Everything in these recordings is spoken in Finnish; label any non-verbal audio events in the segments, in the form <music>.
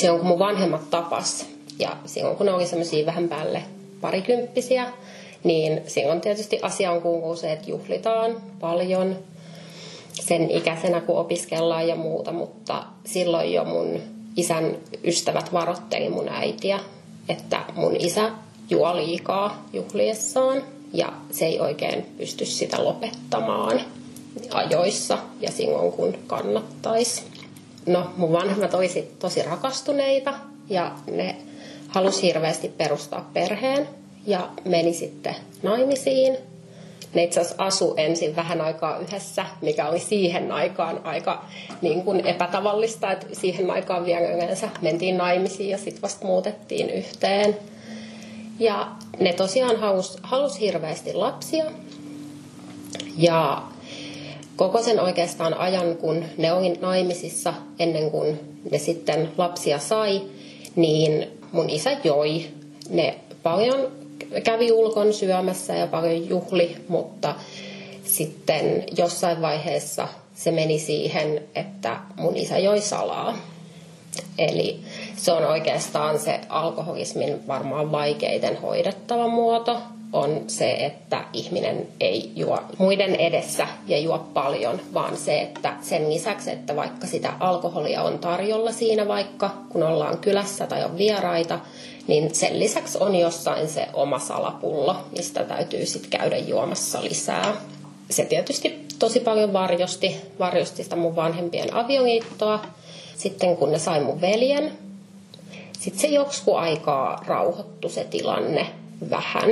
Silloin kun mun vanhemmat tapas ja silloin kun ne oli semmoisia vähän päälle parikymppisiä, niin silloin tietysti asiaan kuuluu se, että juhlitaan paljon sen ikäisenä, kun opiskellaan ja muuta, mutta silloin jo mun isän ystävät varoitteli mun äitiä, että mun isä juo liikaa juhliessaan ja se ei oikein pysty sitä lopettamaan ajoissa ja silloin kun kannattaisi. No, mun vanhemmat olisi tosi rakastuneita ja ne halusi hirveästi perustaa perheen ja meni sitten naimisiin. Ne itse asiassa asu ensin vähän aikaa yhdessä, mikä oli siihen aikaan aika niin kuin epätavallista, että siihen aikaan vielä yleensä mentiin naimisiin ja sitten vasta muutettiin yhteen. Ja ne tosiaan halusi halus hirveästi lapsia. Ja koko sen oikeastaan ajan, kun ne oli naimisissa, ennen kuin ne sitten lapsia sai, niin mun isä joi. Ne paljon kävi ulkon syömässä ja paljon juhli, mutta sitten jossain vaiheessa se meni siihen, että mun isä joi salaa. Eli se on oikeastaan se alkoholismin varmaan vaikeiten hoidettava muoto, on se, että ihminen ei juo muiden edessä ja juo paljon, vaan se, että sen lisäksi, että vaikka sitä alkoholia on tarjolla siinä vaikka, kun ollaan kylässä tai on vieraita, niin sen lisäksi on jossain se oma salapullo, mistä täytyy sitten käydä juomassa lisää. Se tietysti tosi paljon varjosti, varjosti sitä mun vanhempien avioliittoa. Sitten kun ne sai mun veljen, sitten se joksikin aikaa rauhoittu se tilanne vähän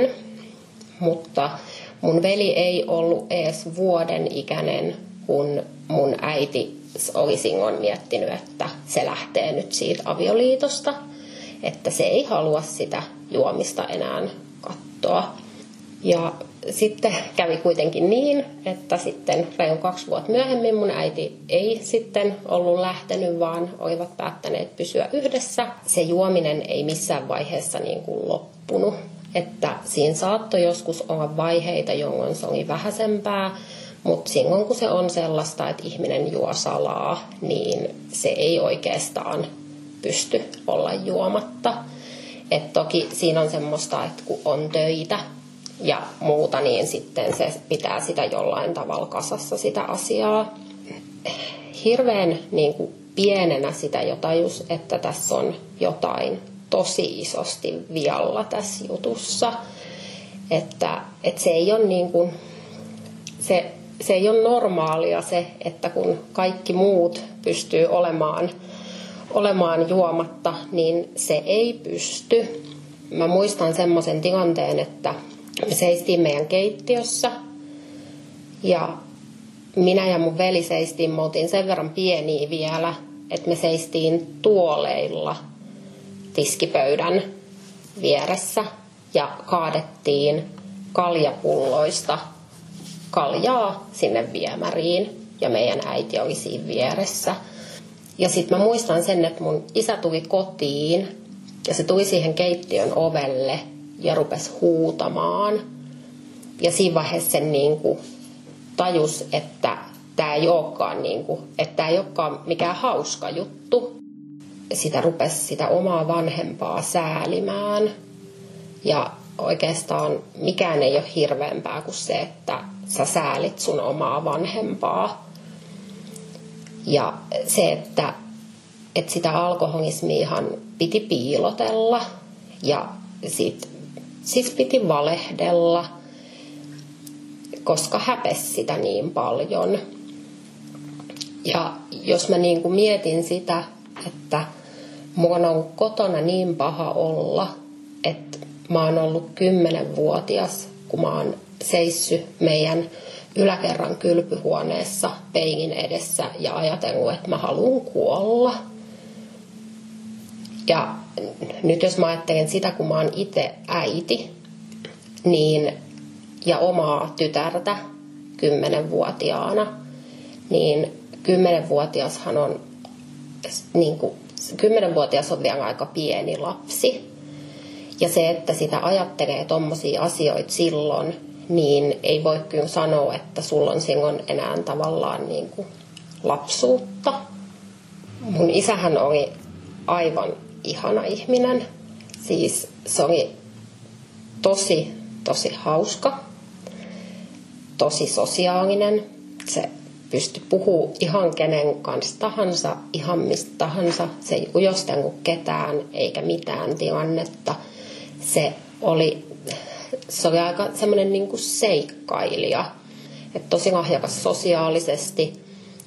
mutta mun veli ei ollut edes vuoden ikäinen, kun mun äiti oli silloin miettinyt, että se lähtee nyt siitä avioliitosta, että se ei halua sitä juomista enää katsoa. Ja sitten kävi kuitenkin niin, että sitten reilu kaksi vuotta myöhemmin mun äiti ei sitten ollut lähtenyt, vaan olivat päättäneet pysyä yhdessä. Se juominen ei missään vaiheessa niin kuin loppunut että siinä saattoi joskus olla vaiheita, jolloin se oli vähäisempää, mutta silloin kun se on sellaista, että ihminen juo salaa, niin se ei oikeastaan pysty olla juomatta. Et toki siinä on semmoista, että kun on töitä ja muuta, niin sitten se pitää sitä jollain tavalla kasassa sitä asiaa. Hirveän niin kuin pienenä sitä jo tajus, että tässä on jotain tosi isosti vialla tässä jutussa. Että, että se ei ole niin kuin, se, se ei ole normaalia se, että kun kaikki muut pystyy olemaan, olemaan juomatta, niin se ei pysty. Mä muistan semmoisen tilanteen, että me seistiin meidän keittiössä ja minä ja mun veli seistiin, me oltiin sen verran pieniä vielä, että me seistiin tuoleilla – tiskipöydän vieressä ja kaadettiin kaljapulloista kaljaa sinne viemäriin ja meidän äiti oli siinä vieressä. Ja sitten mä muistan sen, että mun isä tuli kotiin ja se tuli siihen keittiön ovelle ja rupesi huutamaan. Ja siinä vaiheessa sen niin kuin tajus, että tämä ei niin että ei olekaan mikään hauska juttu, sitä rupesi sitä omaa vanhempaa säälimään. Ja oikeastaan mikään ei ole hirveämpää kuin se, että sä säälit sun omaa vanhempaa. Ja se, että, että sitä alkoholismiahan piti piilotella ja sit, siis piti valehdella, koska häpesi sitä niin paljon. Ja jos mä niin kuin mietin sitä, että Mulla on kotona niin paha olla, että mä oon ollut kymmenenvuotias, kun mä oon seissy meidän yläkerran kylpyhuoneessa peilin edessä ja ajatellut, että mä haluan kuolla. Ja nyt jos mä ajattelen sitä, kun mä oon itse äiti, niin, ja omaa tytärtä kymmenenvuotiaana, niin kymmenenvuotiashan on, niin kuin, kymmenenvuotias on vielä aika pieni lapsi. Ja se, että sitä ajattelee tuommoisia asioita silloin, niin ei voi kyllä sanoa, että sulla on silloin enää tavallaan niin kuin lapsuutta. Mun isähän oli aivan ihana ihminen. Siis se oli tosi, tosi hauska, tosi sosiaalinen. Se pystyi puhumaan ihan kenen kanssa tahansa, ihan mistä tahansa. Se ei ujostanut ketään eikä mitään tilannetta. Se oli, se oli aika semmoinen niin kuin seikkailija. Et tosi lahjakas sosiaalisesti.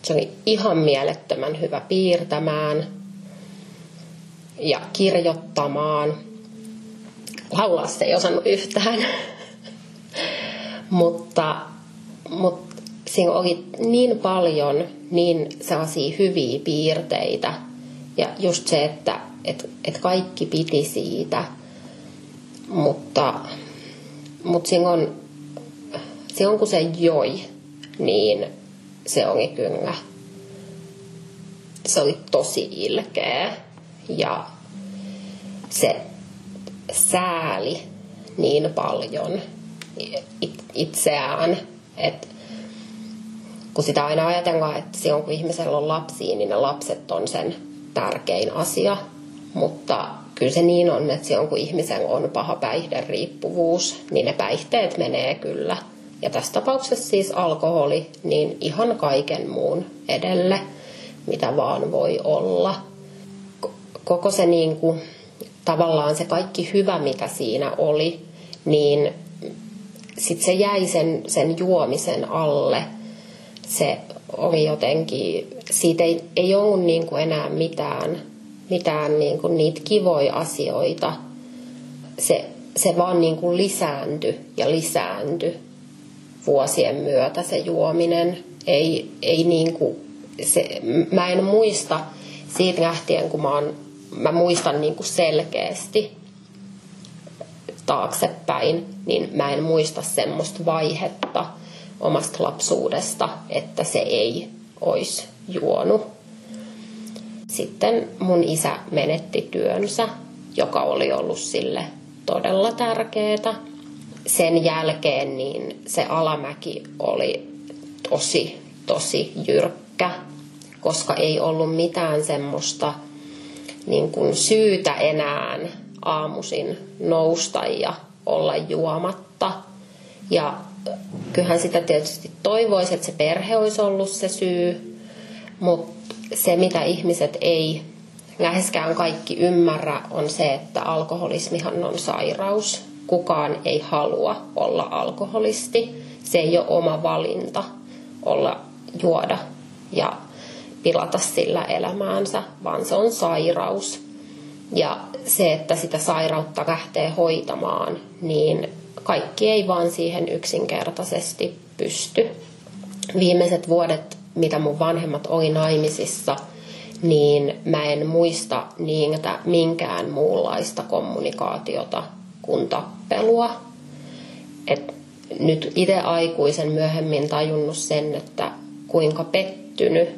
Se oli ihan mielettömän hyvä piirtämään ja kirjoittamaan. Laulaa se ei osannut yhtään. <laughs> mutta, mutta siinä oli niin paljon niin sellaisia hyviä piirteitä. Ja just se, että et, et kaikki piti siitä. Mutta, mutta silloin, silloin kun se joi, niin se oli kyllä, se oli tosi ilkeä. Ja se sääli niin paljon itseään, että kun sitä aina ajatellaan, että silloin kun ihmisellä on lapsia, niin ne lapset on sen tärkein asia. Mutta kyllä se niin on, että silloin kun ihmisellä on paha päihderiippuvuus, niin ne päihteet menee kyllä. Ja tässä tapauksessa siis alkoholi, niin ihan kaiken muun edelle, mitä vaan voi olla. Koko se niin kuin, tavallaan se kaikki hyvä, mikä siinä oli, niin sitten se jäi sen, sen juomisen alle – se oli jotenkin, siitä ei, ei ollut niin kuin enää mitään, mitään niin kuin niitä kivoja asioita. Se, se vaan niin kuin lisääntyi ja lisääntyi vuosien myötä se juominen. Ei, ei niin kuin, se, mä en muista siitä lähtien, kun mä, oon, mä muistan niin kuin selkeästi taaksepäin, niin mä en muista semmoista vaihetta – omasta lapsuudesta, että se ei olisi juonut. Sitten mun isä menetti työnsä, joka oli ollut sille todella tärkeää. Sen jälkeen niin se alamäki oli tosi, tosi jyrkkä, koska ei ollut mitään semmoista niin kuin syytä enää aamuisin nousta ja olla juomatta. Ja kyllähän sitä tietysti toivoisi, että se perhe olisi ollut se syy, mutta se mitä ihmiset ei läheskään kaikki ymmärrä on se, että alkoholismihan on sairaus. Kukaan ei halua olla alkoholisti. Se ei ole oma valinta olla juoda ja pilata sillä elämäänsä, vaan se on sairaus. Ja se, että sitä sairautta lähtee hoitamaan, niin kaikki ei vaan siihen yksinkertaisesti pysty. Viimeiset vuodet, mitä mun vanhemmat oli naimisissa, niin mä en muista niitä minkään muunlaista kommunikaatiota kuin tappelua. Et nyt itse aikuisen myöhemmin tajunnut sen, että kuinka pettynyt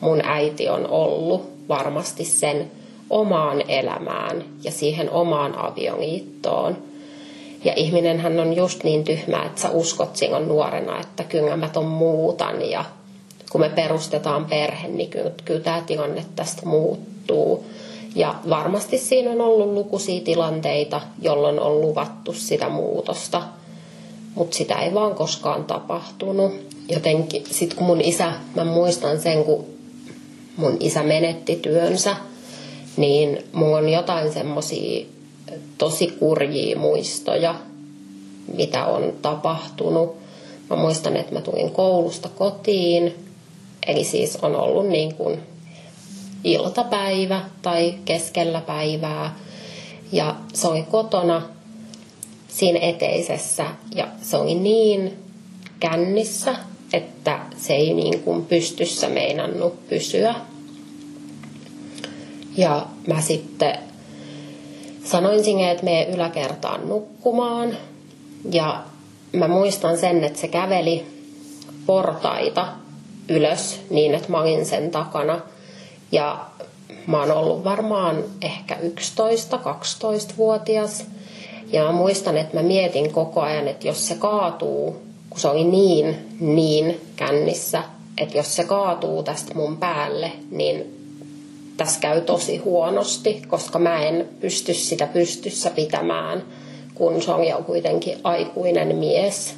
mun äiti on ollut varmasti sen omaan elämään ja siihen omaan avioliittoon – ja ihminenhän on just niin tyhmä, että sä uskot silloin nuorena, että kyllä mä ton muutan ja kun me perustetaan perhe, niin kyllä, kyllä tämä tilanne tästä muuttuu. Ja varmasti siinä on ollut lukuisia tilanteita, jolloin on luvattu sitä muutosta, mutta sitä ei vaan koskaan tapahtunut. Jotenkin sitten kun mun isä, mä muistan sen, kun mun isä menetti työnsä, niin mulla on jotain semmoisia tosi kurjia muistoja, mitä on tapahtunut. Mä muistan, että mä tulin koulusta kotiin, eli siis on ollut niin kuin iltapäivä tai keskellä päivää. Ja se oli kotona siinä eteisessä ja se oli niin kännissä, että se ei niin kuin pystyssä meinannut pysyä. Ja mä sitten sanoin sinne, että mene yläkertaan nukkumaan. Ja mä muistan sen, että se käveli portaita ylös niin, että mä olin sen takana. Ja mä oon ollut varmaan ehkä 11-12-vuotias. Ja mä muistan, että mä mietin koko ajan, että jos se kaatuu, kun se oli niin, niin kännissä, että jos se kaatuu tästä mun päälle, niin tässä käy tosi huonosti, koska mä en pysty sitä pystyssä pitämään, kun se on kuitenkin aikuinen mies.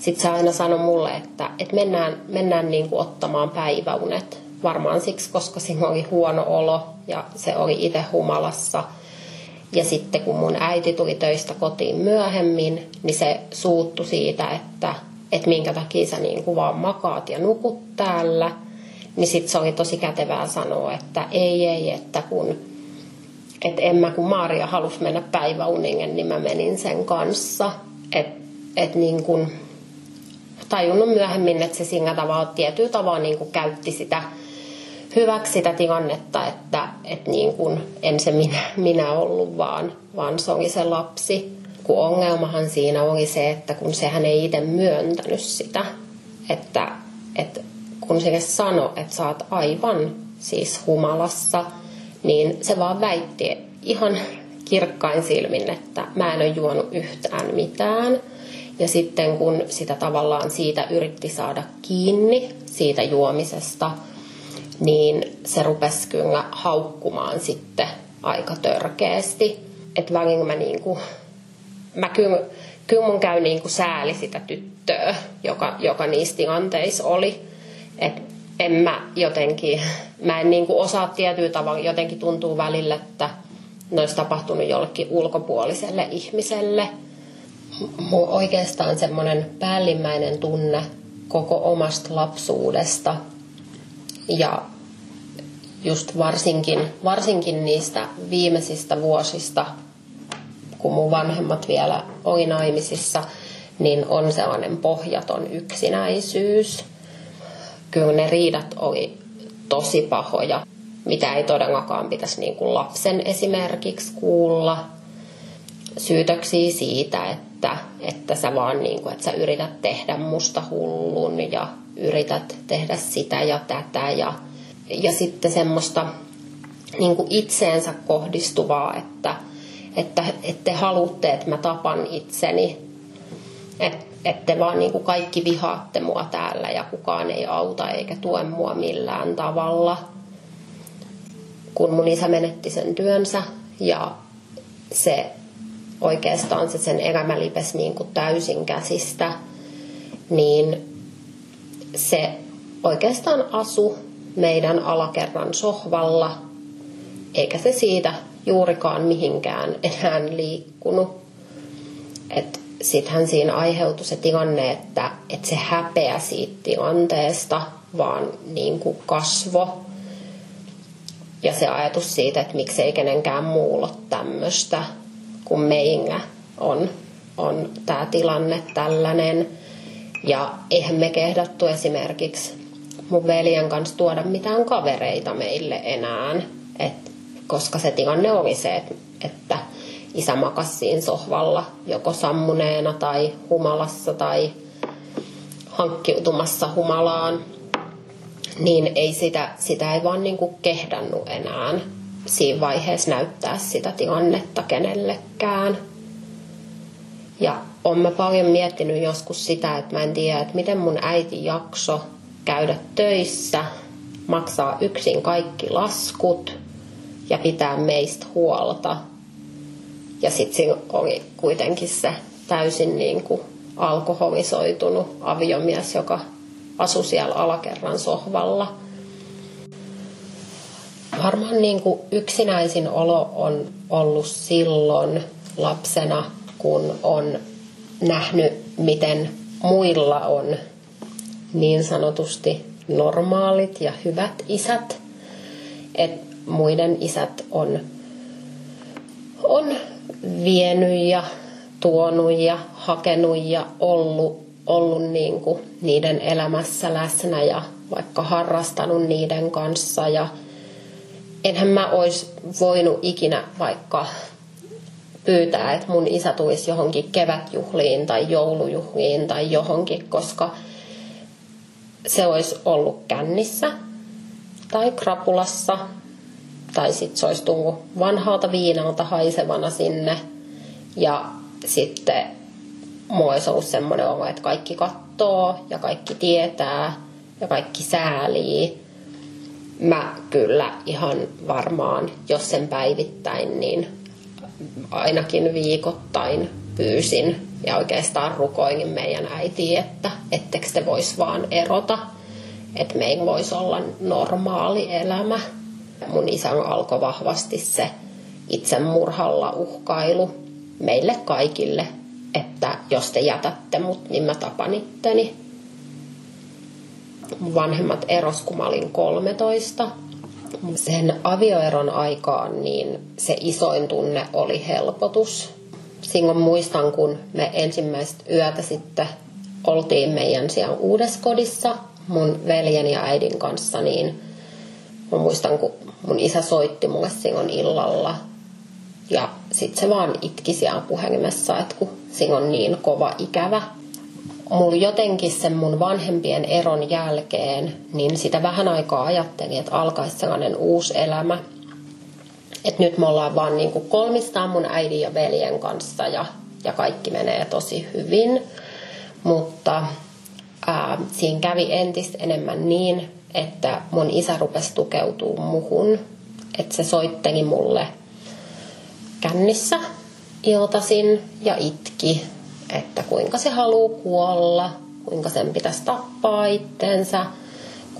Sitten se aina sanoi mulle, että, että mennään, mennään niin kuin ottamaan päiväunet. Varmaan siksi, koska siinä oli huono olo ja se oli itse humalassa. Ja sitten kun mun äiti tuli töistä kotiin myöhemmin, niin se suuttu siitä, että, että minkä takia sä niin kuin vaan makaat ja nukut täällä – niin sitten se oli tosi kätevää sanoa, että ei, ei, että kun että en mä, kun Maaria halusi mennä päiväuningen, niin mä menin sen kanssa. Että et niin kun, tajunnut myöhemmin, että se siinä tavalla tietyllä tavalla niin käytti sitä hyväksi sitä tilannetta, että et niin kun, en se minä, minä ollut, vaan, vaan se oli se lapsi. Kun ongelmahan siinä oli se, että kun sehän ei itse myöntänyt sitä, että, että kun se sanoi, että sä oot aivan siis humalassa, niin se vaan väitti ihan kirkkain silmin, että mä en ole juonut yhtään mitään. Ja sitten kun sitä tavallaan siitä yritti saada kiinni, siitä juomisesta, niin se rupesi kyllä haukkumaan sitten aika törkeästi. Että välillä mä niinku, mä kyllä, kyllä mun käy niinku sääli sitä tyttöä, joka, joka niissä tilanteissa oli. Et en mä jotenkin, mä en niinku osaa tietyllä tavalla, jotenkin tuntuu välillä, että ne olisi tapahtunut jollekin ulkopuoliselle ihmiselle. Mulla oikeastaan semmoinen päällimmäinen tunne koko omasta lapsuudesta ja just varsinkin, varsinkin niistä viimeisistä vuosista, kun mun vanhemmat vielä oli naimisissa, niin on sellainen pohjaton yksinäisyys – kyllä ne riidat oli tosi pahoja, mitä ei todellakaan pitäisi niin kuin lapsen esimerkiksi kuulla. Syytöksiä siitä, että, että sä vaan niin kuin, että sä yrität tehdä musta hullun ja yrität tehdä sitä ja tätä ja, ja sitten semmoista niin kuin itseensä kohdistuvaa, että, että, että te haluatte, että mä tapan itseni. Että vaan niin kuin kaikki vihaatte mua täällä ja kukaan ei auta eikä tue mua millään tavalla. Kun mun isä menetti sen työnsä ja se oikeastaan se sen elämä lipesi niin kuin täysin käsistä, niin se oikeastaan asu meidän alakerran sohvalla, eikä se siitä juurikaan mihinkään enää liikkunut. Et sittenhän siinä aiheutui se tilanne, että, että se häpeä siitä tilanteesta vaan niin kuin kasvo. Ja se ajatus siitä, että miksei kenenkään muulla tämmöistä, kun meillä on, on tämä tilanne tällainen. Ja eihän me kehdattu esimerkiksi mun veljen kanssa tuoda mitään kavereita meille enää. Et, koska se tilanne oli se, että, että isä makasi siinä sohvalla joko sammuneena tai humalassa tai hankkiutumassa humalaan, niin ei sitä, sitä ei vaan niin kuin kehdannut enää siinä vaiheessa näyttää sitä tilannetta kenellekään. Ja on mä paljon miettinyt joskus sitä, että mä en tiedä, että miten mun äiti jakso käydä töissä, maksaa yksin kaikki laskut ja pitää meistä huolta – ja sitten siinä oli kuitenkin se täysin niin kuin alkoholisoitunut aviomies, joka asui siellä alakerran sohvalla. Varmaan niin kuin yksinäisin olo on ollut silloin lapsena, kun on nähnyt, miten muilla on niin sanotusti normaalit ja hyvät isät. että muiden isät on, on vienyt ja tuonut ja hakenut ja ollut ollut niin kuin niiden elämässä läsnä ja vaikka harrastanut niiden kanssa. Ja enhän mä olisi voinut ikinä vaikka pyytää, että mun isä tulisi johonkin kevätjuhliin tai joulujuhliin tai johonkin, koska se olisi ollut kännissä tai krapulassa tai sitten se olisi tullut vanhalta viinalta haisevana sinne ja sitten mulla olisi ollut semmoinen olo, että kaikki kattoo ja kaikki tietää ja kaikki säälii. Mä kyllä ihan varmaan, jos sen päivittäin, niin ainakin viikoittain pyysin ja oikeastaan rukoinkin meidän äiti, että ettekö te vois vaan erota, että meillä voisi olla normaali elämä. Mun isän alkoi vahvasti se itsemurhalla uhkailu meille kaikille, että jos te jätätte mut, niin mä tapan itteni. Mun vanhemmat eros, kun mä olin 13. Sen avioeron aikaan niin se isoin tunne oli helpotus. Silloin muistan, kun me ensimmäistä yötä sitten oltiin meidän siellä uudessa kodissa mun veljen ja äidin kanssa, niin mä muistan, kun mun isä soitti mulle silloin illalla. Ja sitten se vaan itki siellä puhelimessa, että kun siinä on niin kova ikävä. Mulla jotenkin sen mun vanhempien eron jälkeen, niin sitä vähän aikaa ajattelin, että alkaisi sellainen uusi elämä. Että nyt me ollaan vaan niin kuin kolmistaan mun äidin ja veljen kanssa ja, ja kaikki menee tosi hyvin. Mutta ää, siinä kävi entistä enemmän niin, että mun isä rupesi tukeutuu muhun. Että se soitteli mulle kännissä iltasin ja itki, että kuinka se haluaa kuolla, kuinka sen pitäisi tappaa itsensä,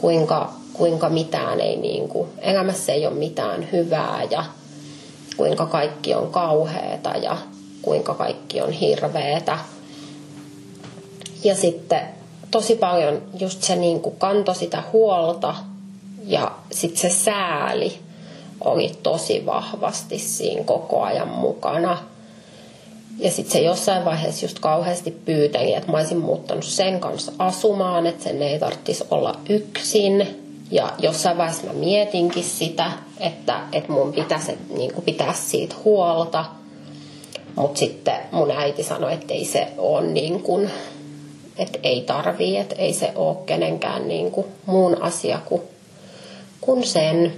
kuinka, kuinka mitään ei niin kuin, elämässä ei ole mitään hyvää ja kuinka kaikki on kauheeta ja kuinka kaikki on hirveetä. Ja sitten tosi paljon just se niin kuin kantoi sitä huolta ja sitten se sääli oli tosi vahvasti siinä koko ajan mukana. Ja sitten se jossain vaiheessa just kauheasti pyyteli, että mä olisin muuttanut sen kanssa asumaan, että sen ei tarvitsisi olla yksin. Ja jossain vaiheessa mä mietinkin sitä, että, että mun pitäisi niin kuin pitää siitä huolta. Mutta sitten mun äiti sanoi, että ei se ole niin kuin, että ei tarvii, että ei se ole kenenkään niin kuin muun asia kuin, kuin sen.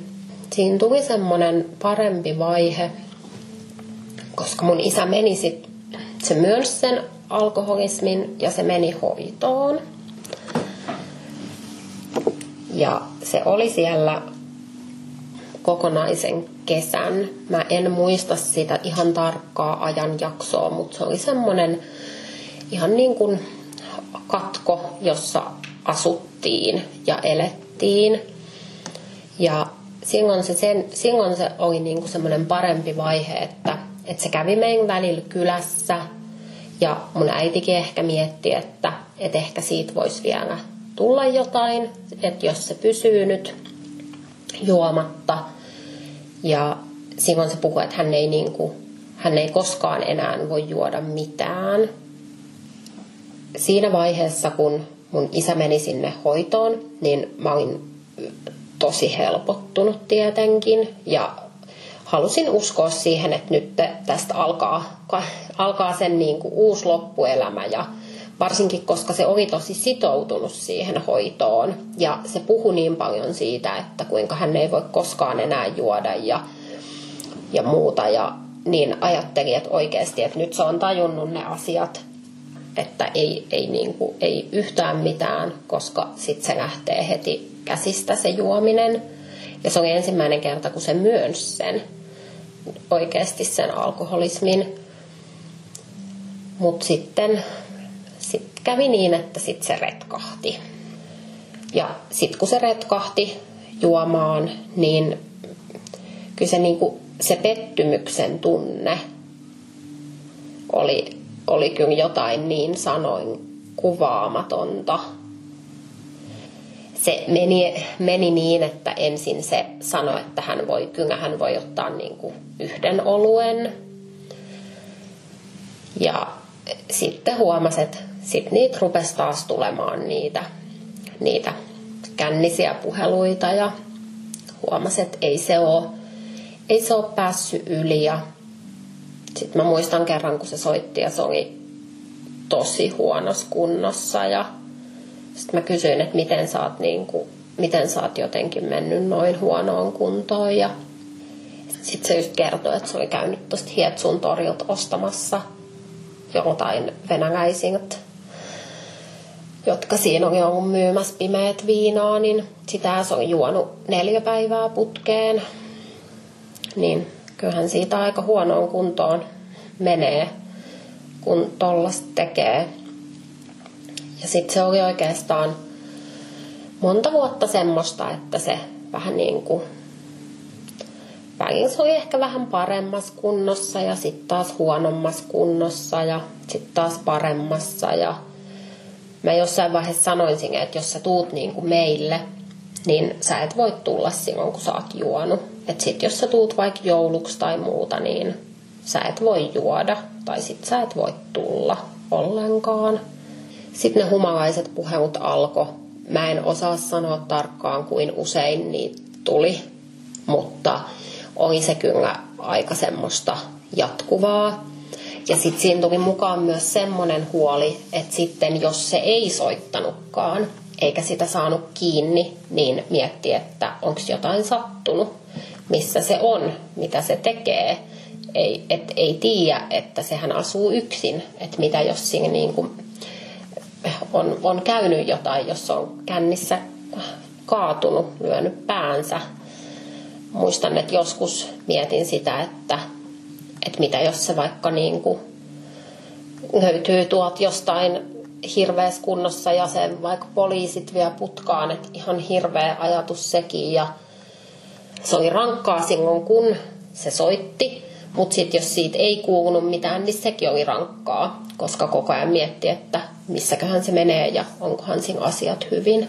Siinä tuli semmoinen parempi vaihe, koska mun isä meni sit, se myönsi sen alkoholismin ja se meni hoitoon. Ja se oli siellä kokonaisen kesän. Mä en muista sitä ihan tarkkaa ajanjaksoa, mutta se oli semmoinen ihan niin kuin katko, jossa asuttiin ja elettiin. Ja silloin se, sen, silloin se oli niin kuin semmoinen parempi vaihe, että että se kävi meidän välillä kylässä ja mun äitikin ehkä mietti, että, että ehkä siitä voisi vielä tulla jotain, että jos se pysyy nyt juomatta. Ja silloin se puhui, että hän ei, niin kuin, hän ei koskaan enää voi juoda mitään. Siinä vaiheessa, kun mun isä meni sinne hoitoon, niin mä olin tosi helpottunut tietenkin. Ja halusin uskoa siihen, että nyt tästä alkaa, alkaa sen niin kuin uusi loppuelämä ja varsinkin koska se oli tosi sitoutunut siihen hoitoon ja se puhui niin paljon siitä, että kuinka hän ei voi koskaan enää juoda ja, ja muuta ja niin ajattelin, että oikeasti, että nyt se on tajunnut ne asiat, että ei, ei, niin kuin, ei yhtään mitään, koska sitten se lähtee heti käsistä se juominen. Ja se oli ensimmäinen kerta, kun se myönsi sen oikeasti sen alkoholismin. Mutta sitten sit kävi niin, että sitten se retkahti. Ja sitten kun se retkahti juomaan, niin kyllä se, niinku, se pettymyksen tunne oli, oli kyllä jotain niin sanoin kuvaamatonta se meni, meni niin, että ensin se sanoi, että hän voi, kyllä hän voi ottaa niin kuin yhden oluen. Ja sitten huomasi, että sitten niitä rupesi taas tulemaan niitä, niitä kännisiä puheluita ja huomasi, että ei se ole, ei se ole päässyt yli. Ja sitten mä muistan kerran, kun se soitti ja se oli tosi huonossa kunnossa ja sitten mä kysyin, että miten sä oot, niin kuin, miten sä oot jotenkin mennyt noin huonoon kuntoon ja sitten se just kertoi, että se oli käynyt tuosta Hietsun torilta ostamassa jotain venäläisiltä jotka siinä oli ollut myymässä pimeät viinaa, niin sitä se on juonut neljä päivää putkeen. Niin kyllähän siitä aika huonoon kuntoon menee, kun tollasta tekee. Ja sitten se oli oikeastaan monta vuotta semmoista, että se vähän niin kuin välillä se oli ehkä vähän paremmassa kunnossa ja sitten taas huonommassa kunnossa ja sitten taas paremmassa ja mä jossain vaiheessa sanoisin, että jos sä tuut niin kuin meille, niin sä et voi tulla silloin, kun sä oot juonut. Et sit jos sä tuut vaikka jouluksi tai muuta, niin sä et voi juoda tai sit sä et voi tulla ollenkaan. Sitten ne humalaiset puhelut alkoi. Mä en osaa sanoa tarkkaan, kuin usein niitä tuli, mutta oli se kyllä aika semmoista jatkuvaa. Ja sitten siinä tuli mukaan myös semmoinen huoli, että sitten jos se ei soittanutkaan, eikä sitä saanut kiinni, niin mietti, että onko jotain sattunut, missä se on, mitä se tekee. Ei, et, ei tiedä, että sehän asuu yksin, että mitä jos siinä niin kuin on, on käynyt jotain, jos on kännissä kaatunut, lyönyt päänsä. Muistan, että joskus mietin sitä, että että mitä jos se vaikka niin kuin löytyy tuot jostain hirveässä kunnossa ja sen vaikka poliisit vie putkaan, että ihan hirveä ajatus sekin ja se oli rankkaa silloin kun se soitti, mutta sitten jos siitä ei kuulunut mitään, niin sekin oli rankkaa, koska koko ajan mietti, että missäköhän se menee ja onkohan siinä asiat hyvin.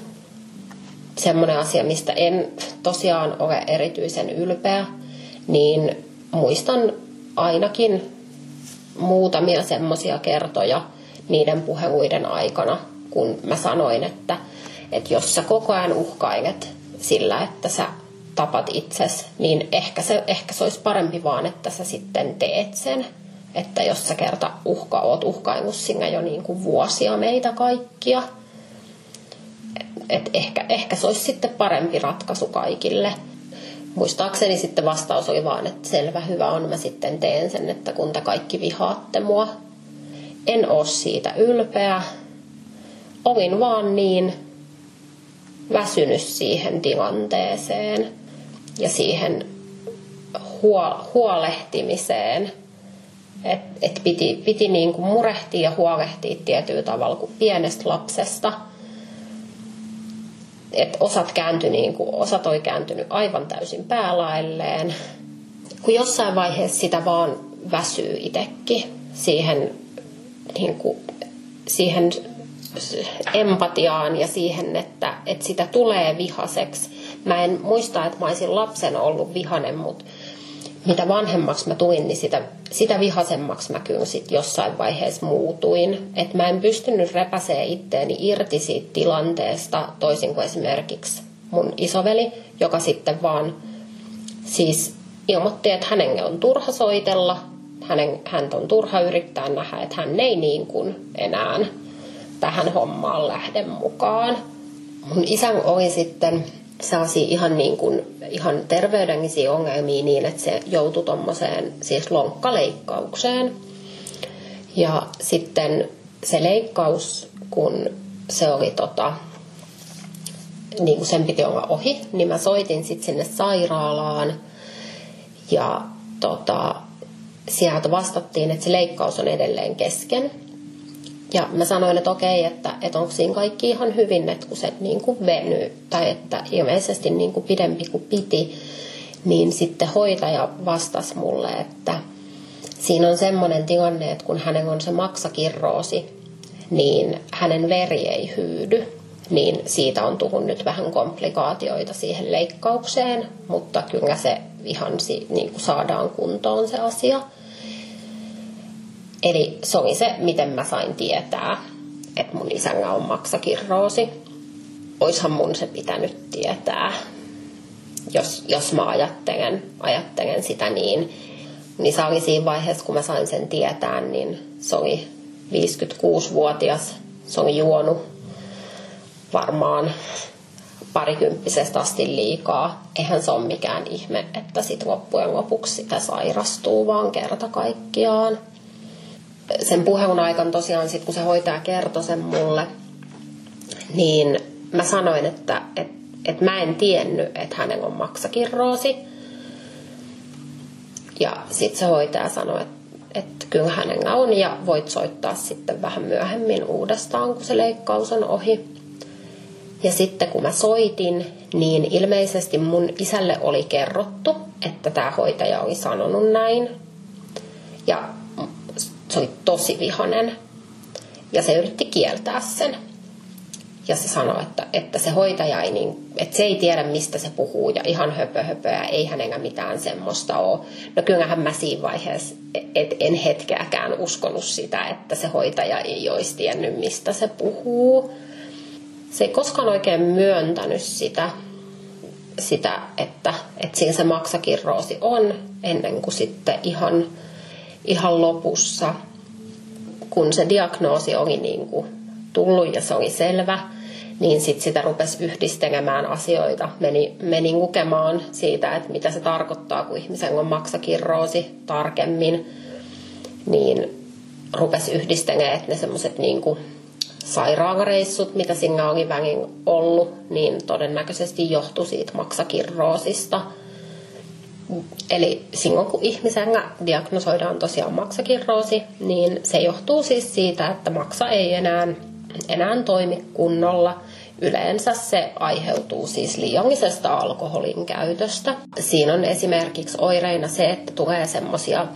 Semmoinen asia, mistä en tosiaan ole erityisen ylpeä, niin muistan ainakin muutamia semmoisia kertoja niiden puheluiden aikana, kun mä sanoin, että, että jos sä koko ajan uhkailet sillä, että sä tapat itses, niin ehkä se, ehkä se olisi parempi vaan, että sä sitten teet sen. Että jos sä kerta uhka, oot uhkaillut sinne jo niin kuin vuosia meitä kaikkia, et ehkä, ehkä se olisi sitten parempi ratkaisu kaikille muistaakseni sitten vastaus oli vaan, että selvä, hyvä on, mä sitten teen sen, että kun te kaikki vihaatte mua. En oo siitä ylpeä. Olin vaan niin väsynyt siihen tilanteeseen ja siihen huolehtimiseen, että et piti, piti niin kuin murehtia ja huolehtia tietyllä tavalla kuin pienestä lapsesta – että osat kääntyi niin kuin, osat oli kääntynyt aivan täysin päälailleen. Kun jossain vaiheessa sitä vaan väsyy itsekin siihen, niin kuin, siihen empatiaan ja siihen, että, että sitä tulee vihaseksi. Mä en muista, että mä olisin lapsen ollut vihanen, mutta mitä vanhemmaksi mä tulin, niin sitä, sitä vihasemmaksi mä kyllä sit jossain vaiheessa muutuin. Että mä en pystynyt repäsee itteeni irti siitä tilanteesta, toisin kuin esimerkiksi mun isoveli, joka sitten vaan siis ilmoitti, että hänen on turha soitella, hänen, hän on turha yrittää nähdä, että hän ei niin kuin enää tähän hommaan lähde mukaan. Mun isän oli sitten sellaisia ihan, niin kuin, ihan terveydellisiä ongelmia niin, että se joutui tuommoiseen siis lonkkaleikkaukseen. Ja sitten se leikkaus, kun se oli tota, niin kuin sen piti olla ohi, niin mä soitin sitten sinne sairaalaan ja tota, sieltä vastattiin, että se leikkaus on edelleen kesken. Ja mä sanoin, että okei, että, että onko siinä kaikki ihan hyvin, että kun se niin kuin venyy, tai että ilmeisesti niin kuin pidempi kuin piti, niin sitten hoitaja vastasi mulle, että siinä on semmoinen tilanne, että kun hänen on se maksakirroosi, niin hänen veri ei hyydy, niin siitä on tullut nyt vähän komplikaatioita siihen leikkaukseen, mutta kyllä se ihan niin kuin saadaan kuntoon se asia. Eli se oli se, miten mä sain tietää, että mun isällä on maksakirroosi. Oishan mun se pitänyt tietää, jos, jos mä ajattelen, ajattelen sitä niin. Niin se oli siinä vaiheessa, kun mä sain sen tietää, niin se oli 56-vuotias. Se oli juonut varmaan parikymppisestä asti liikaa. Eihän se ole mikään ihme, että sit loppujen lopuksi sitä sairastuu vaan kerta kaikkiaan. Sen puhelun aikana tosiaan sit, kun se hoitaja kertoi sen mulle, niin mä sanoin, että et, et mä en tiennyt, että hänellä on maksakirroosi. Ja sitten se hoitaja sanoi, että että kyllä hänellä on ja voit soittaa sitten vähän myöhemmin uudestaan, kun se leikkaus on ohi. Ja sitten kun mä soitin, niin ilmeisesti mun isälle oli kerrottu, että tämä hoitaja oli sanonut näin. Ja se oli tosi vihanen. Ja se yritti kieltää sen. Ja se sanoi, että, että se hoitaja ei, niin, että se ei tiedä, mistä se puhuu ja ihan höpö höpöä, ei hänellä mitään semmoista ole. No kyllähän mä siinä vaiheessa, et en hetkeäkään uskonut sitä, että se hoitaja ei olisi tiennyt, mistä se puhuu se ei koskaan oikein myöntänyt sitä, sitä että, että siinä se maksakirroosi on ennen kuin sitten ihan, ihan lopussa, kun se diagnoosi oli niin kuin tullut ja se oli selvä, niin sitten sitä rupesi yhdistelemään asioita, meni, meni lukemaan siitä, että mitä se tarkoittaa, kun ihmisen on maksakirroosi tarkemmin, niin rupesi yhdistelemään, että ne semmoiset niin sairaalareissut, mitä siinä oli väliin ollut, niin todennäköisesti johtui siitä maksakirroosista. Eli silloin kun ihmisellä diagnosoidaan tosiaan maksakirroosi, niin se johtuu siis siitä, että maksa ei enää, enää toimi kunnolla. Yleensä se aiheutuu siis liiallisesta alkoholin käytöstä. Siinä on esimerkiksi oireina se, että tulee semmoisia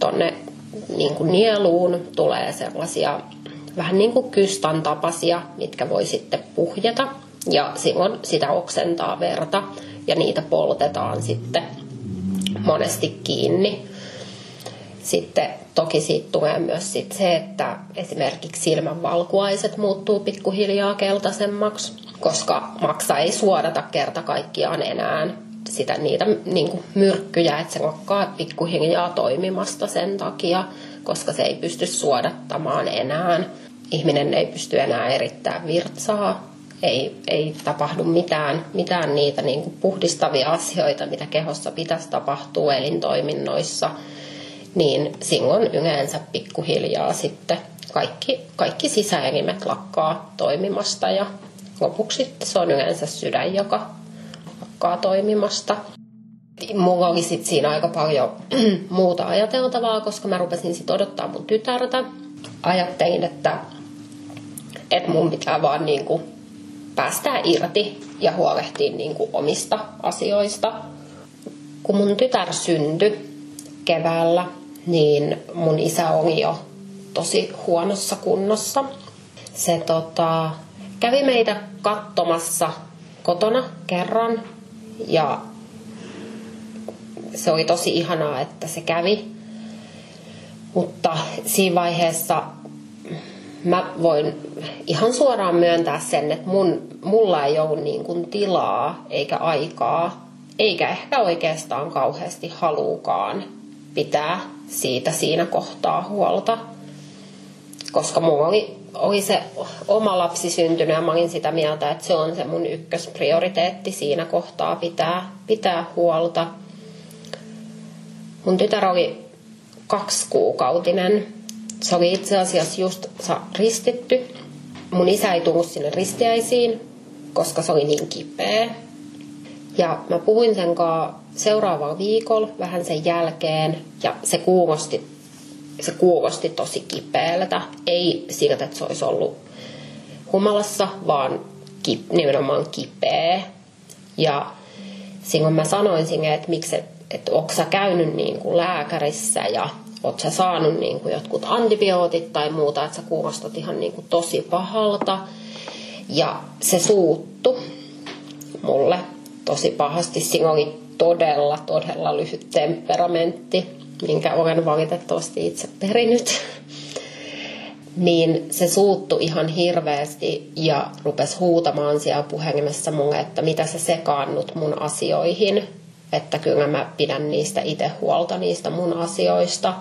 tonne niin kuin nieluun, tulee sellaisia vähän niin kuin kystan tapaisia, mitkä voi sitten puhjeta. Ja silloin sitä oksentaa verta ja niitä poltetaan sitten monesti kiinni. Sitten toki siitä tulee myös sit se, että esimerkiksi silmän valkuaiset muuttuu pikkuhiljaa keltaisemmaksi, koska maksa ei suodata kerta kaikkiaan enää sitä, niitä niin kuin myrkkyjä, että se lakkaa pikkuhiljaa toimimasta sen takia, koska se ei pysty suodattamaan enää ihminen ei pysty enää erittämään virtsaa, ei, ei tapahdu mitään, mitään niitä niin kuin puhdistavia asioita, mitä kehossa pitäisi tapahtua elintoiminnoissa, niin silloin yleensä pikkuhiljaa sitten kaikki, kaikki sisäelimet lakkaa toimimasta ja lopuksi se on yleensä sydän, joka lakkaa toimimasta. Mulla oli sit siinä aika paljon <clears throat> muuta ajateltavaa, koska mä rupesin sit odottaa mun tytärtä. Ajattelin, että että mun pitää vaan niin kuin päästää irti ja huolehtia niin kuin omista asioista. Kun mun tytär syntyi keväällä, niin mun isä oli jo tosi huonossa kunnossa. Se tota, kävi meitä katsomassa kotona kerran ja se oli tosi ihanaa, että se kävi. Mutta siinä vaiheessa mä voin ihan suoraan myöntää sen, että mun, mulla ei ole niin kuin tilaa eikä aikaa, eikä ehkä oikeastaan kauheasti haluukaan pitää siitä siinä kohtaa huolta. Koska mulla oli, oli se oma lapsi syntynyt ja mä olin sitä mieltä, että se on se mun ykkösprioriteetti siinä kohtaa pitää, pitää huolta. Mun tytär oli kaksikuukautinen se oli itse asiassa just ristitty. Mun isä ei tullut sinne ristiäisiin, koska se oli niin kipeä. Ja mä puhuin sen kanssa seuraavalla viikolla vähän sen jälkeen ja se kuulosti, se kuulosti tosi kipeältä. Ei siltä, että se olisi ollut humalassa, vaan ki, nimenomaan kipeä. Ja silloin mä sanoin sinne, että miksi, että onko sä käynyt niin kuin lääkärissä ja oot sä saanut niin kuin jotkut antibiootit tai muuta, että sä kuulostat ihan niin kuin tosi pahalta. Ja se suuttu mulle tosi pahasti. Siinä oli todella, todella lyhyt temperamentti, minkä olen valitettavasti itse perinyt. niin se suuttu ihan hirveästi ja rupesi huutamaan siellä puhelimessa mulle, että mitä sä sekaannut mun asioihin, että kyllä mä pidän niistä itse huolta niistä mun asioista.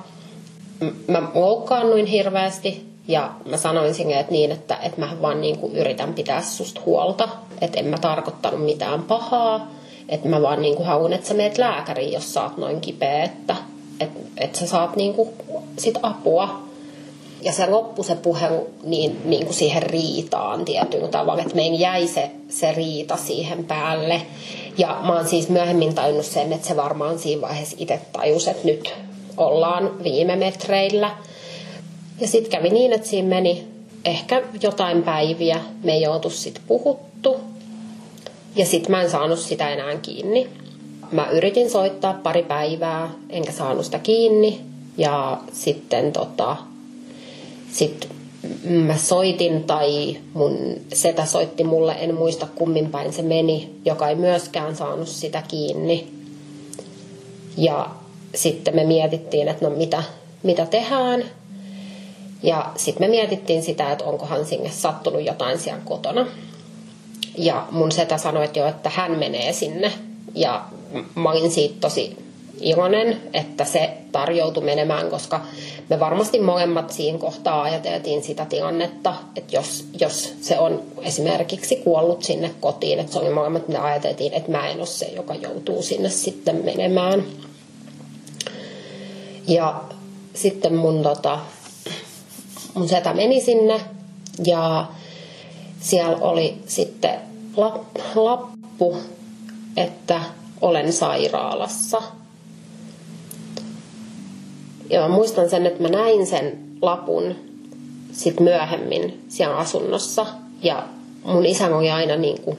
Mä loukkaannuin hirveästi ja mä sanoin sinne, että niin, että, että mä vaan niin kuin yritän pitää susta huolta, että en mä tarkoittanut mitään pahaa, että mä vaan niin kuin haluan, että sä meet lääkäriin, jos sä oot noin kipeä, että, että, että sä saat niin kuin sit apua ja se loppui se puhelu niin, niin kuin siihen riitaan tietyllä tavalla, että meidän jäi se, se riita siihen päälle. Ja mä oon siis myöhemmin tajunnut sen, että se varmaan siinä vaiheessa itse tajus, että nyt ollaan viime metreillä. Ja sitten kävi niin, että siinä meni ehkä jotain päiviä, me ei oltu sitten puhuttu. Ja sitten mä en saanut sitä enää kiinni. Mä yritin soittaa pari päivää, enkä saanut sitä kiinni. Ja sitten tota, sitten mä soitin tai mun setä soitti mulle, en muista kummin päin se meni, joka ei myöskään saanut sitä kiinni. Ja sitten me mietittiin, että no mitä, mitä tehdään. Ja sitten me mietittiin sitä, että onkohan sinne sattunut jotain siellä kotona. Ja mun setä sanoi, että jo, että hän menee sinne. Ja mä olin siitä tosi iloinen, että se tarjoutui menemään, koska me varmasti molemmat siinä kohtaa ajateltiin sitä tilannetta, että jos, jos se on esimerkiksi kuollut sinne kotiin, että se oli molemmat, me ajateltiin, että mä en ole se, joka joutuu sinne sitten menemään. Ja sitten mun, tota, mun setä meni sinne ja siellä oli sitten lappu, että olen sairaalassa – ja mä muistan sen, että mä näin sen lapun sit myöhemmin siellä asunnossa. Ja mun isä oli aina niin kuin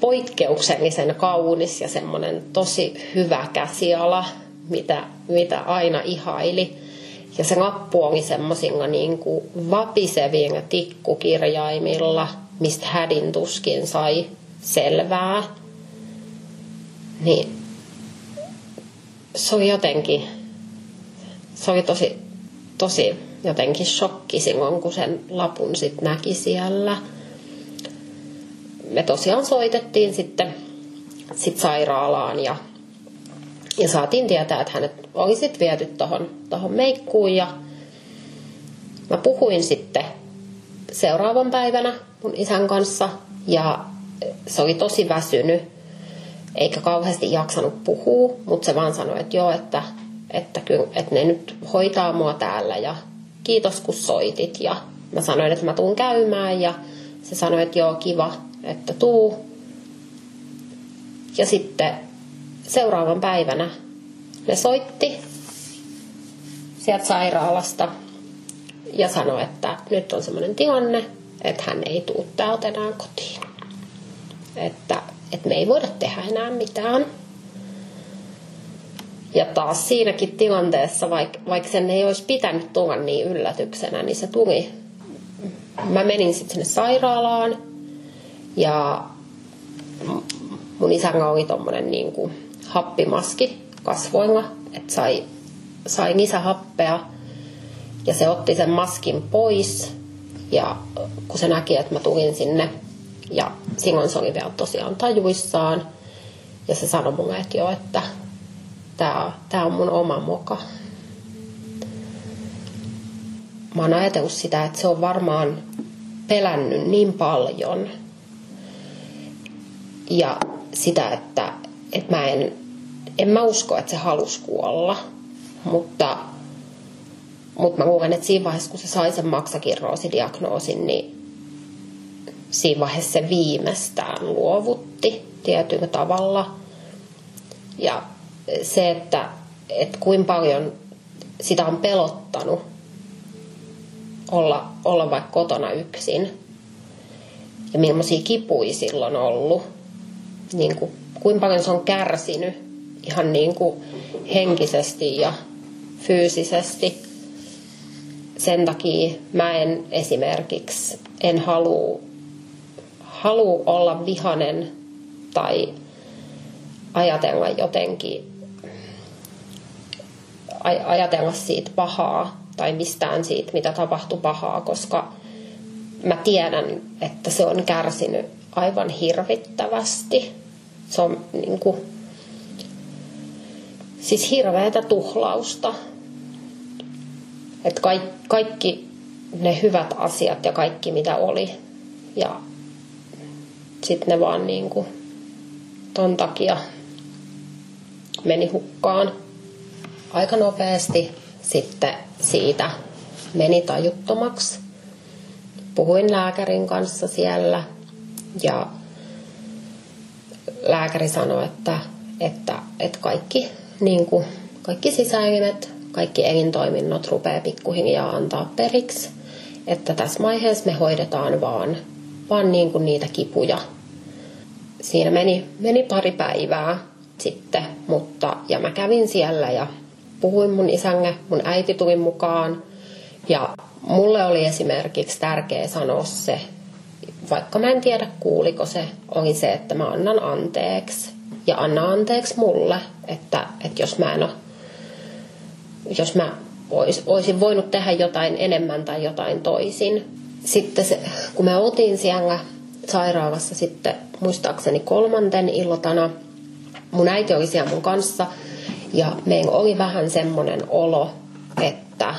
poikkeuksellisen kaunis ja semmoinen tosi hyvä käsiala, mitä, mitä aina ihaili. Ja se lappu oli semmoisilla niin kuin tikkukirjaimilla, mistä hädin tuskin sai selvää. Niin se oli jotenkin se oli tosi, tosi jotenkin shokki silloin, kun sen lapun sitten näki siellä. Me tosiaan soitettiin sitten sit sairaalaan ja, ja saatiin tietää, että hänet oli sitten viety tuohon tohon meikkuun ja mä puhuin sitten seuraavan päivänä mun isän kanssa ja se oli tosi väsynyt eikä kauheasti jaksanut puhua, mutta se vaan sanoi, että joo, että että, kyllä, että ne nyt hoitaa mua täällä ja kiitos kun soitit. Ja mä sanoin, että mä tuun käymään ja se sanoi, että joo kiva, että tuu. Ja sitten seuraavan päivänä ne soitti sieltä sairaalasta ja sanoi, että nyt on semmoinen tilanne, että hän ei tuu täältä enää kotiin. Että, että me ei voida tehdä enää mitään. Ja taas siinäkin tilanteessa, vaikka, vaikka sen ei olisi pitänyt tulla niin yllätyksenä, niin se tuli. Mä menin sitten sinne sairaalaan ja mun isällä oli tommonen niin kuin happimaski kasvoilla, että sai, sai lisähappea. Ja se otti sen maskin pois ja kun se näki, että mä tulin sinne ja silloin se oli vielä tosiaan tajuissaan. Ja se sanoi mulle, että joo, että tämä, tämä on mun oma moka. Mä oon ajatellut sitä, että se on varmaan pelännyt niin paljon. Ja sitä, että, että mä en, en mä usko, että se halusi kuolla. Mutta, mutta mä luulen, että siinä vaiheessa, kun se sai sen maksakirroosidiagnoosin, niin siinä vaiheessa se viimeistään luovutti tietyllä tavalla. Ja se, että, että kuinka paljon sitä on pelottanut olla, olla vaikka kotona yksin ja millaisia kipuja silloin on ollut. Niin kuin, kuinka paljon se on kärsinyt ihan niin kuin henkisesti ja fyysisesti. Sen takia mä en esimerkiksi en halua halua olla vihanen tai ajatella jotenkin ajatella siitä pahaa tai mistään siitä, mitä tapahtui pahaa, koska mä tiedän, että se on kärsinyt aivan hirvittävästi. Se on niin kuin, siis hirveätä tuhlausta. Että kaikki, kaikki ne hyvät asiat ja kaikki mitä oli. Ja sitten ne vaan niin kuin ton takia meni hukkaan aika nopeasti. Sitten siitä meni tajuttomaksi. Puhuin lääkärin kanssa siellä ja lääkäri sanoi, että, että, että kaikki, niin kuin, kaikki sisäelimet, kaikki elintoiminnot rupeaa pikkuhiljaa antaa periksi. Että tässä vaiheessa me hoidetaan vaan, vaan niin kuin niitä kipuja. Siinä meni, meni pari päivää sitten, mutta ja mä kävin siellä ja puhuin mun isänne, mun äiti tuli mukaan. Ja mulle oli esimerkiksi tärkeä sanoa se, vaikka mä en tiedä kuuliko se, oli se, että mä annan anteeksi. Ja anna anteeksi mulle, että, että jos mä en ole, jos mä ois, olisin voinut tehdä jotain enemmän tai jotain toisin. Sitten se, kun me oltiin siellä sairaalassa sitten muistaakseni kolmanten iltana, mun äiti oli siellä mun kanssa ja meillä oli vähän semmoinen olo, että,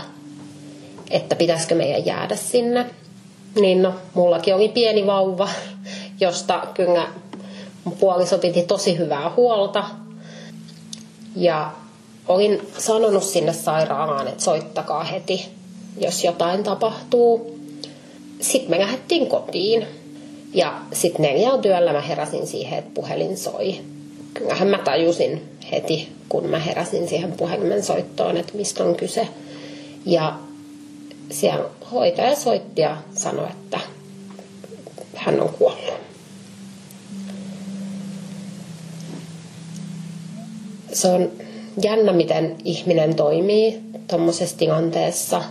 että pitäisikö meidän jäädä sinne. Niin no, mullakin oli pieni vauva, josta kyllä puoliso piti tosi hyvää huolta. Ja olin sanonut sinne sairaalaan, että soittakaa heti, jos jotain tapahtuu. Sitten me lähdettiin kotiin. Ja sitten neljällä työllä mä heräsin siihen, että puhelin soi. Kyllähän mä tajusin heti, kun mä heräsin siihen puhelimen soittoon, että mistä on kyse. Ja siellä hoitaja soitti ja sanoi, että hän on kuollut. Se on jännä, miten ihminen toimii tuommoisessa tilanteessa.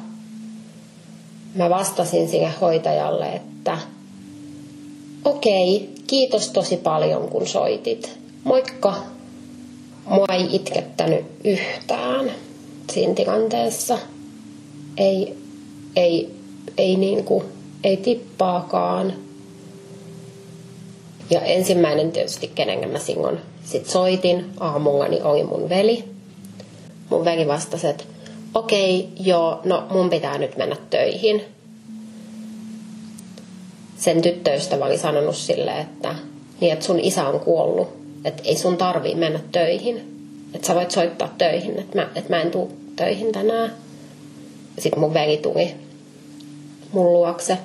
Mä vastasin sille hoitajalle, että okei, okay, kiitos tosi paljon kun soitit. Moikka. Mua ei itkettänyt yhtään siinä tilanteessa. Ei, ei, ei, niinku, ei tippaakaan. Ja ensimmäinen tietysti, kenen mä singon sit soitin aamulla, niin oli mun veli. Mun veli vastasi, että okei, okay, joo, no mun pitää nyt mennä töihin. Sen tyttöystävä oli sanonut sille, että, niin, että sun isä on kuollut, että ei sun tarvii mennä töihin. Että sä voit soittaa töihin, että mä, että mä en tuu töihin tänään. Sitten mun veli tuli mun luokse.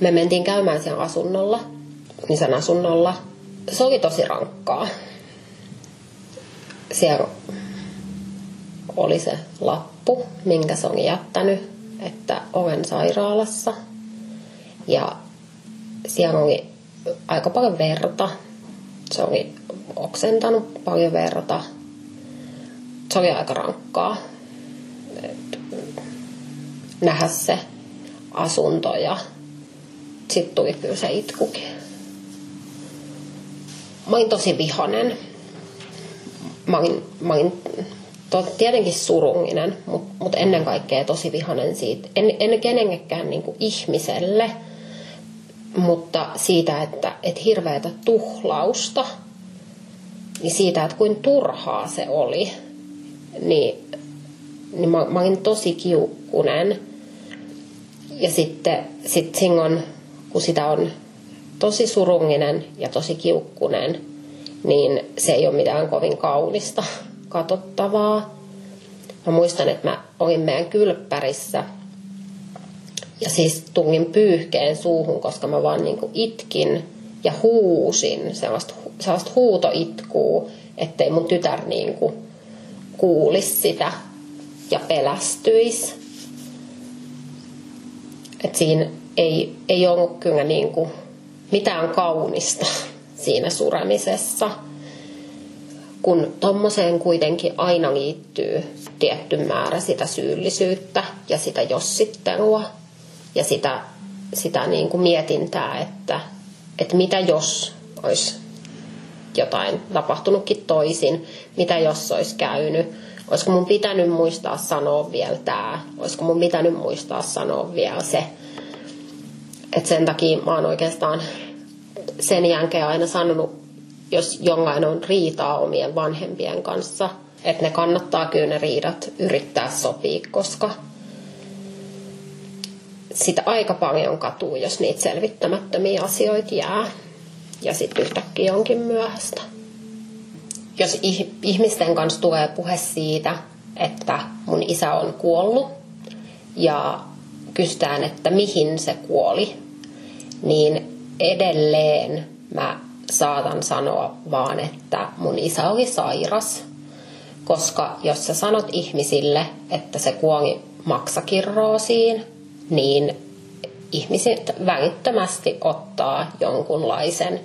Me mentiin käymään siellä asunnolla, niin sen asunnolla. Se oli tosi rankkaa. Siellä oli se lappu, minkä se on jättänyt, että olen sairaalassa. Ja siellä oli aika paljon verta. Se oli oksentanut paljon verta. Se oli aika rankkaa nähdä se asunto ja sitten tuli kyllä se itkukin. Mä olin tosi vihanen. Mä olin, mä olin to, tietenkin surullinen, mutta mut ennen kaikkea tosi vihanen siitä. En, en kenenkään niinku ihmiselle, mutta siitä, että et hirveätä tuhlausta, niin siitä, että kuin turhaa se oli, niin, niin mä, mä olin tosi kiukkunen. Ja sitten sit Singon, kun sitä on tosi surunginen ja tosi kiukkunen, niin se ei ole mitään kovin kaunista katsottavaa. Mä muistan, että mä olin meidän kylppärissä ja siis tungin pyyhkeen suuhun, koska mä vaan niinku itkin ja huusin sellaista, sellaista huutoitkuu, ettei mun tytär niinku kuulisi sitä ja pelästyisi. Et siinä ei, ei ollut kyllä niinku mitään kaunista <laughs> siinä suremisessa kun tommoseen kuitenkin aina liittyy tietty määrä sitä syyllisyyttä ja sitä jossittelua ja sitä, sitä niin kuin mietintää, että, että mitä jos olisi jotain tapahtunutkin toisin, mitä jos olisi käynyt olisiko mun pitänyt muistaa sanoa vielä tämä, olisiko mun pitänyt muistaa sanoa vielä se. Et sen takia mä oon oikeastaan sen jälkeen aina sanonut, jos jongain on riitaa omien vanhempien kanssa, että ne kannattaa kyllä ne riidat yrittää sopia, koska sitä aika paljon katuu, jos niitä selvittämättömiä asioita jää ja sitten yhtäkkiä onkin myöhäistä. Jos ihmisten kanssa tulee puhe siitä, että mun isä on kuollut ja kysytään, että mihin se kuoli, niin edelleen mä saatan sanoa vaan, että mun isä oli sairas. Koska jos sä sanot ihmisille, että se kuoli maksakirroosiin, niin ihmiset välittömästi ottaa jonkunlaisen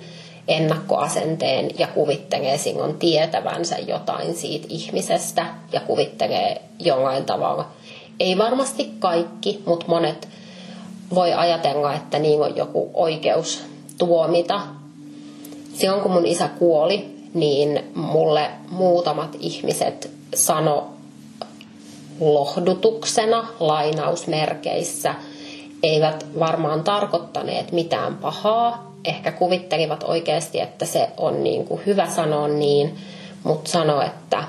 ennakkoasenteen ja kuvittelee sinun tietävänsä jotain siitä ihmisestä ja kuvittelee jollain tavalla. Ei varmasti kaikki, mutta monet voi ajatella, että niin on joku oikeus tuomita. Silloin kun mun isä kuoli, niin mulle muutamat ihmiset sano lohdutuksena lainausmerkeissä eivät varmaan tarkoittaneet mitään pahaa. Ehkä kuvittelivat oikeasti, että se on niin kuin hyvä sanoa niin, mutta sano, että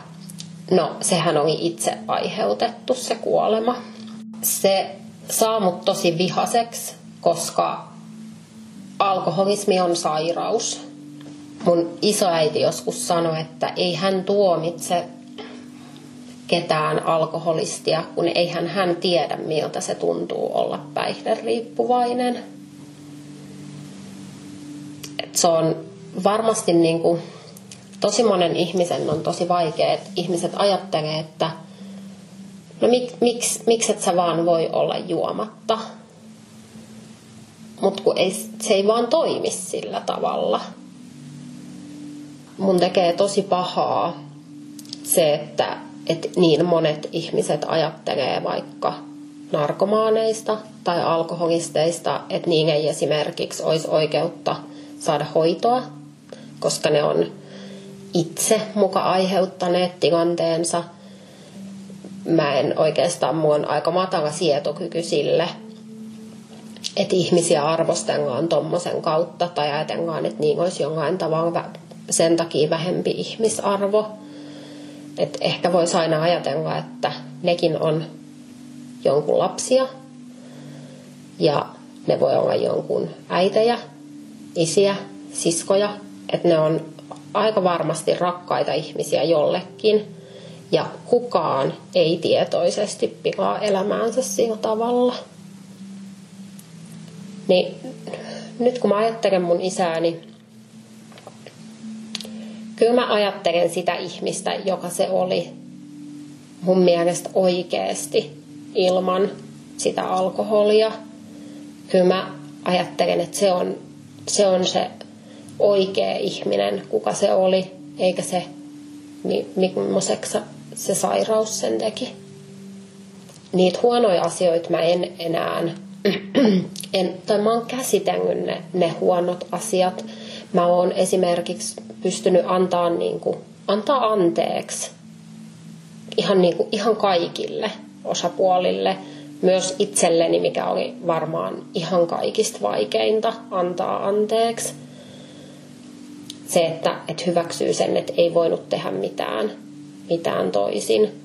no sehän oli itse aiheutettu se kuolema. Se saa mut tosi vihaseksi, koska alkoholismi on sairaus. Mun isoäiti joskus sanoi, että ei hän tuomitse ketään alkoholistia, kun eihän hän tiedä, miltä se tuntuu olla päihderiippuvainen. Et se on varmasti niin kuin, tosi monen ihmisen on tosi vaikea, että ihmiset ajattelee, että no mik, miksi, miksi et sä vaan voi olla juomatta. Mutta kun ei, se ei vaan toimi sillä tavalla. Mun tekee tosi pahaa se, että että niin monet ihmiset ajattelee vaikka narkomaaneista tai alkoholisteista, että niin ei esimerkiksi olisi oikeutta saada hoitoa, koska ne on itse muka aiheuttaneet tilanteensa. Mä en oikeastaan, mulla on aika matala sietokyky sille, että ihmisiä arvostellaan tuommoisen kautta tai ajatellaan, että niin olisi jollain tavalla sen takia vähempi ihmisarvo – et ehkä voisi aina ajatella, että nekin on jonkun lapsia. Ja ne voi olla jonkun äitejä, isiä, siskoja, että ne on aika varmasti rakkaita ihmisiä jollekin. Ja kukaan ei tietoisesti pilaa elämäänsä sillä tavalla. Niin nyt kun mä ajattelen mun isääni, kyllä mä ajattelen sitä ihmistä, joka se oli mun mielestä oikeasti ilman sitä alkoholia. Kyllä mä ajattelen, että se on se, on se oikea ihminen, kuka se oli, eikä se, millaiseksi se sairaus sen teki. Niitä huonoja asioita mä en enää, en, tai mä oon käsitellyt ne, ne huonot asiat. Mä oon esimerkiksi pystynyt antaa, niin kuin, antaa anteeksi ihan, niin kuin, ihan kaikille osapuolille, myös itselleni, mikä oli varmaan ihan kaikista vaikeinta antaa anteeksi. Se, että, että hyväksyy sen, että ei voinut tehdä mitään, mitään toisin.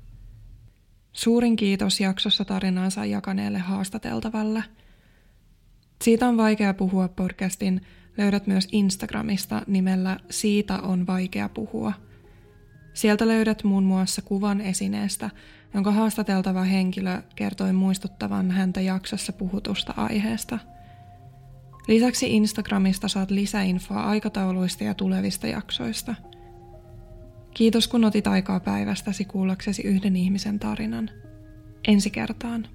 Suurin kiitos jaksossa tarinaansa jakaneelle haastateltavalle. Siitä on vaikea puhua podcastin löydät myös Instagramista nimellä Siitä on vaikea puhua. Sieltä löydät muun muassa kuvan esineestä, jonka haastateltava henkilö kertoi muistuttavan häntä jaksossa puhutusta aiheesta. Lisäksi Instagramista saat lisäinfoa aikatauluista ja tulevista jaksoista. Kiitos kun otit aikaa päivästäsi kuullaksesi yhden ihmisen tarinan. Ensi kertaan.